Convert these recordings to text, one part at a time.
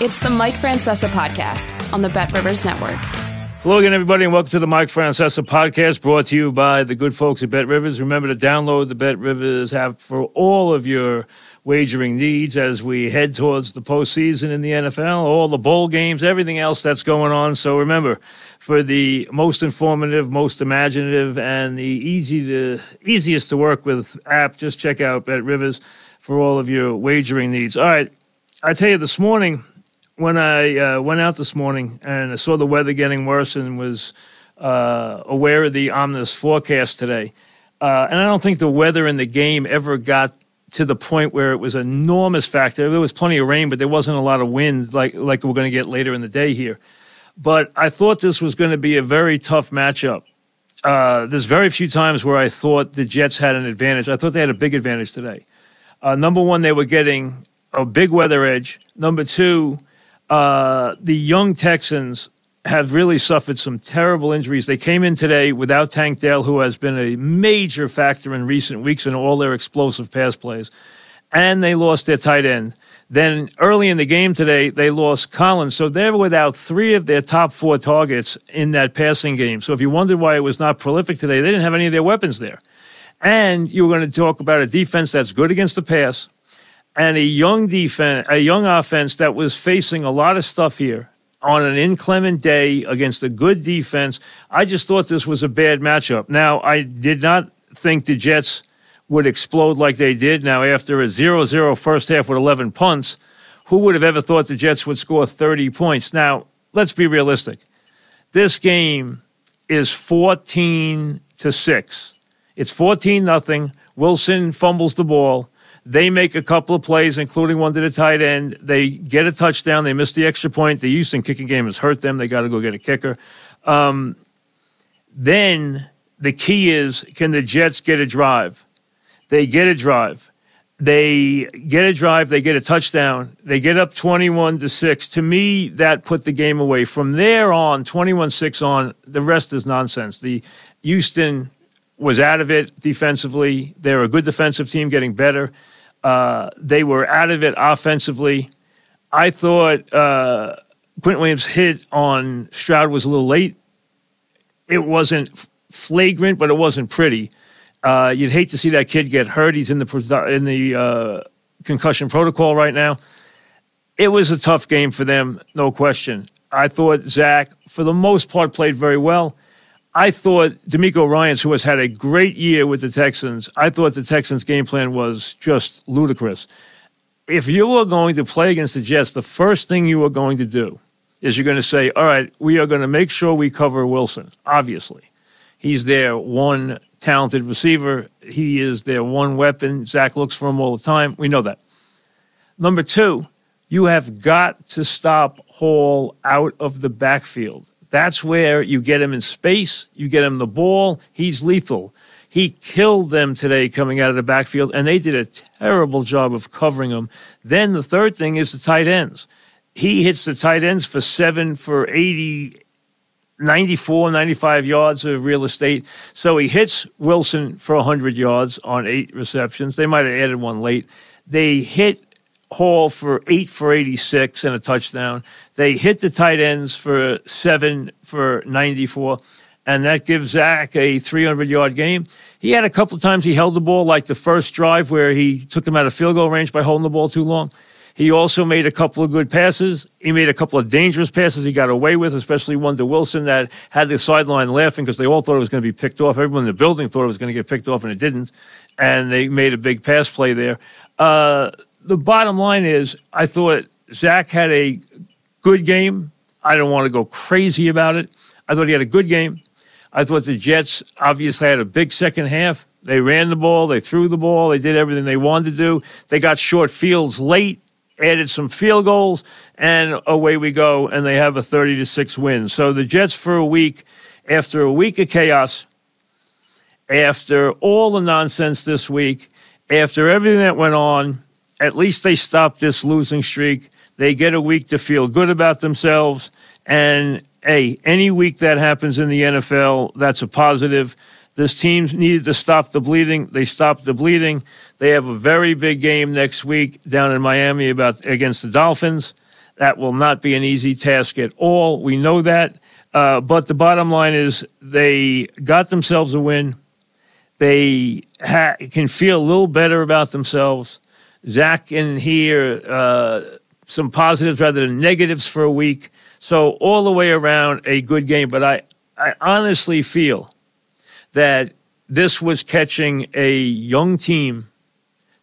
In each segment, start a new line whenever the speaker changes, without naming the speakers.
It's the Mike Francesa podcast on the Bet Rivers Network.
Hello again, everybody, and welcome to the Mike Francesa podcast brought to you by the good folks at Bet Rivers. Remember to download the Bet Rivers app for all of your wagering needs as we head towards the postseason in the NFL, all the bowl games, everything else that's going on. So remember, for the most informative, most imaginative, and the easy to easiest to work with app, just check out Bet Rivers for all of your wagering needs. All right, I tell you, this morning when I uh, went out this morning and I saw the weather getting worse and was uh, aware of the ominous forecast today, uh, and I don't think the weather in the game ever got to the point where it was an enormous factor. There was plenty of rain, but there wasn't a lot of wind like like we're going to get later in the day here. But I thought this was going to be a very tough matchup. Uh, there's very few times where I thought the Jets had an advantage. I thought they had a big advantage today. Uh, number one, they were getting a big weather edge. Number two, uh, the young Texans have really suffered some terrible injuries. They came in today without Tank Dell, who has been a major factor in recent weeks in all their explosive pass plays, and they lost their tight end. Then early in the game today, they lost Collins. So they're without three of their top four targets in that passing game. So if you wondered why it was not prolific today, they didn't have any of their weapons there. And you were going to talk about a defense that's good against the pass, and a young defense, a young offense that was facing a lot of stuff here on an inclement day against a good defense. I just thought this was a bad matchup. Now, I did not think the Jets would explode like they did. Now, after a 0 0 first half with 11 punts, who would have ever thought the Jets would score 30 points? Now, let's be realistic. This game is 14 to 6. It's 14 nothing. Wilson fumbles the ball. They make a couple of plays, including one to the tight end. They get a touchdown. They miss the extra point. The Houston kicking game has hurt them. They got to go get a kicker. Um, then the key is can the Jets get a drive? They get a drive. They get a drive. They get a touchdown. They get up 21 to 6. To me, that put the game away. From there on, 21 6 on, the rest is nonsense. The Houston was out of it defensively. They're a good defensive team getting better. Uh, they were out of it offensively. I thought uh, Williams' hit on Stroud was a little late. It wasn't flagrant, but it wasn't pretty. Uh, you'd hate to see that kid get hurt. He's in the in the uh, concussion protocol right now. It was a tough game for them, no question. I thought Zach, for the most part, played very well. I thought DeMeco Ryans, who has had a great year with the Texans, I thought the Texans' game plan was just ludicrous. If you were going to play against the Jets, the first thing you were going to do is you're going to say, all right, we are going to make sure we cover Wilson, obviously. He's their one talented receiver. He is their one weapon. Zach looks for him all the time. We know that. Number two, you have got to stop Hall out of the backfield. That's where you get him in space, you get him the ball. He's lethal. He killed them today coming out of the backfield, and they did a terrible job of covering him. Then the third thing is the tight ends. He hits the tight ends for seven for 80, 94, 95 yards of real estate. So he hits Wilson for 100 yards on eight receptions. They might have added one late. They hit Hall for eight for 86 and a touchdown. They hit the tight ends for seven for 94, and that gives Zach a 300 yard game. He had a couple of times he held the ball, like the first drive where he took him out of field goal range by holding the ball too long. He also made a couple of good passes. He made a couple of dangerous passes he got away with, especially one to Wilson that had the sideline laughing because they all thought it was going to be picked off. Everyone in the building thought it was going to get picked off, and it didn't. And they made a big pass play there. Uh, the bottom line is, I thought Zach had a good game. I don't want to go crazy about it. I thought he had a good game. I thought the Jets obviously had a big second half. They ran the ball, they threw the ball, they did everything they wanted to do. They got short fields late, added some field goals, and away we go. And they have a 30 to 6 win. So the Jets, for a week, after a week of chaos, after all the nonsense this week, after everything that went on, at least they stop this losing streak. They get a week to feel good about themselves. And hey, any week that happens in the NFL, that's a positive. This team needed to stop the bleeding. They stopped the bleeding. They have a very big game next week down in Miami about against the Dolphins. That will not be an easy task at all. We know that. Uh, but the bottom line is they got themselves a win. They ha- can feel a little better about themselves. Zach in here, uh, some positives rather than negatives for a week. So all the way around, a good game. But I, I honestly feel that this was catching a young team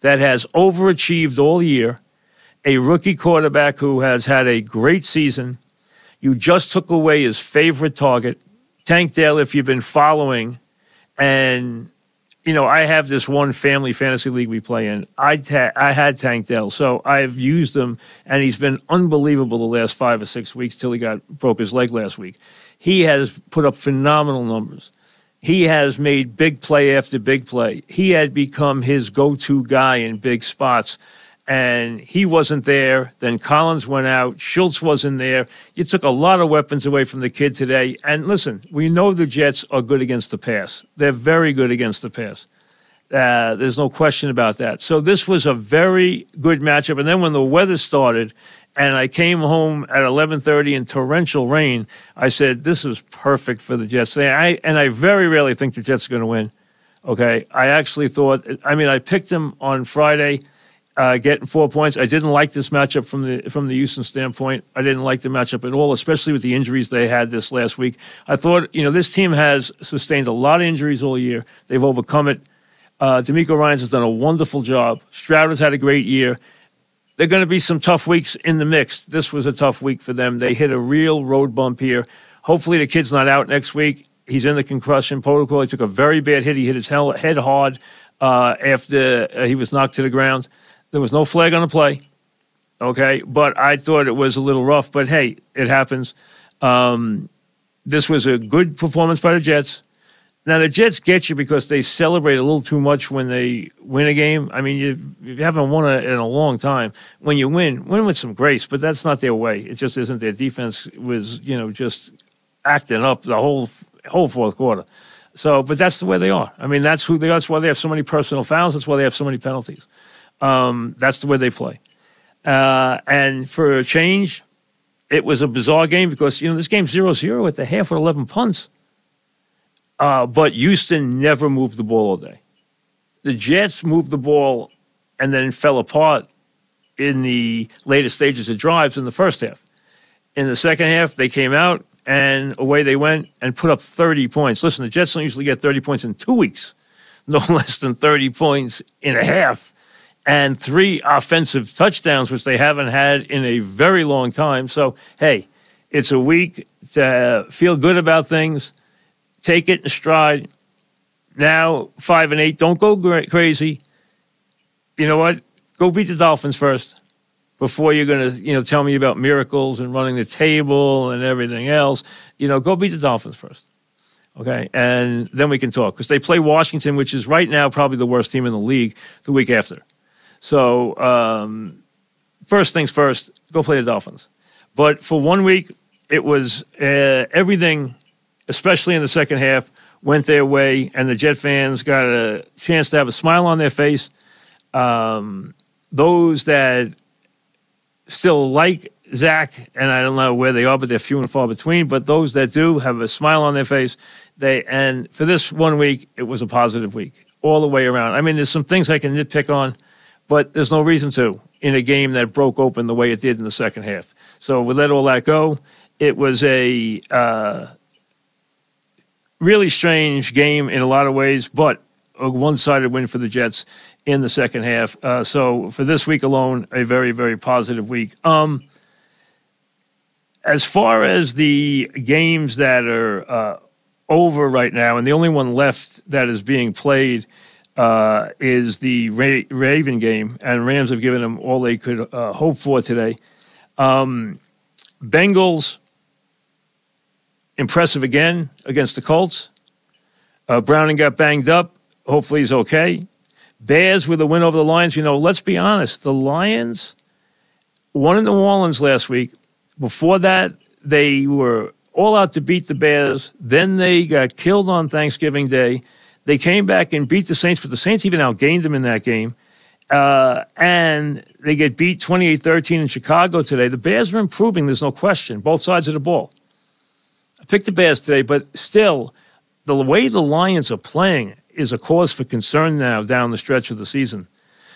that has overachieved all year, a rookie quarterback who has had a great season. You just took away his favorite target, Tank Dell, if you've been following. And, you know, I have this one family fantasy league we play in. I, ta- I had Tank Dell, so I've used him, and he's been unbelievable the last five or six weeks till he got broke his leg last week. He has put up phenomenal numbers he has made big play after big play. He had become his go to guy in big spots. And he wasn't there. Then Collins went out. Schultz wasn't there. You took a lot of weapons away from the kid today. And listen, we know the Jets are good against the pass. They're very good against the pass. Uh, there's no question about that. So this was a very good matchup. And then when the weather started and I came home at 11:30 in torrential rain. I said, "This is perfect for the Jets." And I and I very rarely think the Jets are going to win. Okay, I actually thought. I mean, I picked them on Friday, uh, getting four points. I didn't like this matchup from the from the Houston standpoint. I didn't like the matchup at all, especially with the injuries they had this last week. I thought, you know, this team has sustained a lot of injuries all year. They've overcome it. Uh, DeMeco Ryans has done a wonderful job. Stroud has had a great year there are going to be some tough weeks in the mix. This was a tough week for them. They hit a real road bump here. Hopefully, the kid's not out next week. He's in the concussion protocol. He took a very bad hit. He hit his head hard uh, after uh, he was knocked to the ground. There was no flag on the play. Okay, but I thought it was a little rough. But hey, it happens. Um, this was a good performance by the Jets. Now the Jets get you because they celebrate a little too much when they win a game. I mean, you, you haven't won a, in a long time. When you win, win with some grace, but that's not their way. It just isn't. Their defense was, you know, just acting up the whole whole fourth quarter. So, but that's the way they are. I mean, that's who they are. That's why they have so many personal fouls. That's why they have so many penalties. Um, that's the way they play. Uh, and for a change, it was a bizarre game because you know this game's 0-0 at the half with eleven punts. Uh, but Houston never moved the ball all day. The Jets moved the ball and then fell apart in the later stages of drives in the first half. In the second half, they came out and away they went and put up 30 points. Listen, the Jets don't usually get 30 points in two weeks, no less than 30 points in a half, and three offensive touchdowns, which they haven't had in a very long time. So, hey, it's a week to feel good about things take it in stride. Now five and eight, don't go crazy. You know what? Go beat the Dolphins first before you're going to, you know, tell me about miracles and running the table and everything else. You know, go beat the Dolphins first. Okay. And then we can talk because they play Washington, which is right now probably the worst team in the league the week after. So, um, first things first, go play the Dolphins. But for one week, it was uh, everything especially in the second half, went their way, and the Jet fans got a chance to have a smile on their face. Um, those that still like Zach, and I don't know where they are, but they're few and far between. But those that do have a smile on their face, they and for this one week, it was a positive week all the way around. I mean, there's some things I can nitpick on, but there's no reason to. in a game that broke open the way it did in the second half. So we let all that go. It was a uh, really strange game in a lot of ways, but a one-sided win for the Jets in the second half. Uh, so for this week alone, a very very positive week. Um, as far as the games that are uh, over right now, and the only one left that is being played uh, is the Ra- Raven game, and Rams have given them all they could uh, hope for today. Um, Bengals impressive again against the Colts. Uh, Browning got banged up. Hopefully he's okay. Bears with a win over the Lions. You know, let's be honest. The Lions won in New Orleans last week. Before that, they were all out to beat the Bears. Then they got killed on Thanksgiving Day. They came back and beat the Saints, but the Saints even outgained them in that game. Uh, and they get beat 28 13 in Chicago today. The Bears are improving, there's no question, both sides of the ball. I picked the Bears today, but still, the way the Lions are playing is a cause for concern now down the stretch of the season.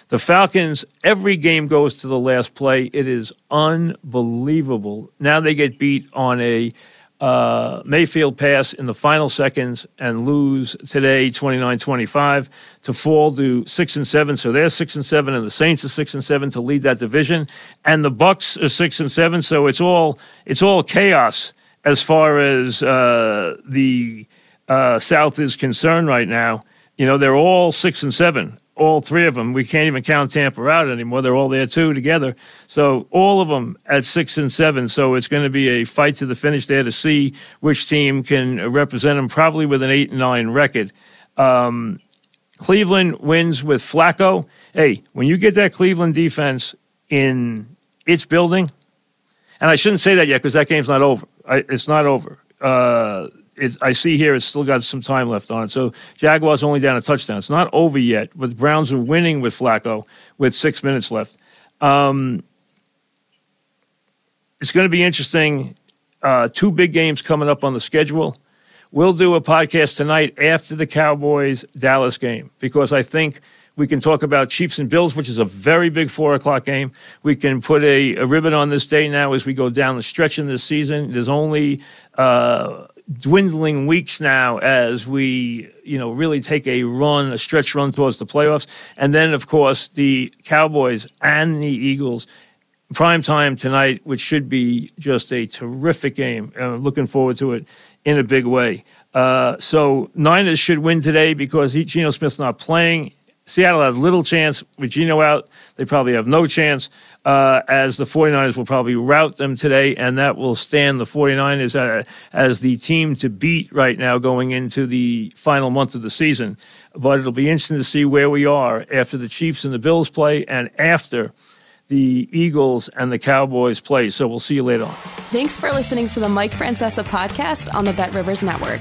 The Falcons, every game goes to the last play. It is unbelievable. Now they get beat on a uh, Mayfield pass in the final seconds and lose today 29-25 to fall to 6 and 7 so they're 6 and 7 and the Saints are 6 and 7 to lead that division. And the Bucks are 6 and 7 so it's all it's all chaos as far as uh, the uh, South is concerned right now. You know they're all 6 and 7 all three of them. We can't even count Tampa out anymore. They're all there too together. So all of them at six and seven. So it's going to be a fight to the finish there to see which team can represent them. Probably with an eight and nine record. Um, Cleveland wins with Flacco. Hey, when you get that Cleveland defense in its building, and I shouldn't say that yet because that game's not over. I, it's not over. Uh, I see here it's still got some time left on it. So Jaguars only down a touchdown. It's not over yet, but the Browns are winning with Flacco with six minutes left. Um, it's going to be interesting. Uh, two big games coming up on the schedule. We'll do a podcast tonight after the Cowboys Dallas game because I think we can talk about Chiefs and Bills, which is a very big four o'clock game. We can put a, a ribbon on this day now as we go down the stretch in this season. There's only uh, dwindling weeks now as we, you know, really take a run, a stretch run towards the playoffs. And then, of course, the Cowboys and the Eagles. Prime time tonight, which should be just a terrific game. I'm looking forward to it in a big way. Uh, so Niners should win today because Geno Smith's not playing. Seattle has little chance with Geno out. They probably have no chance, uh, as the 49ers will probably rout them today, and that will stand the 49ers uh, as the team to beat right now going into the final month of the season. But it'll be interesting to see where we are after the Chiefs and the Bills play and after the Eagles and the Cowboys play. So we'll see you later on.
Thanks for listening to the Mike Francesa podcast on the Bet Rivers Network.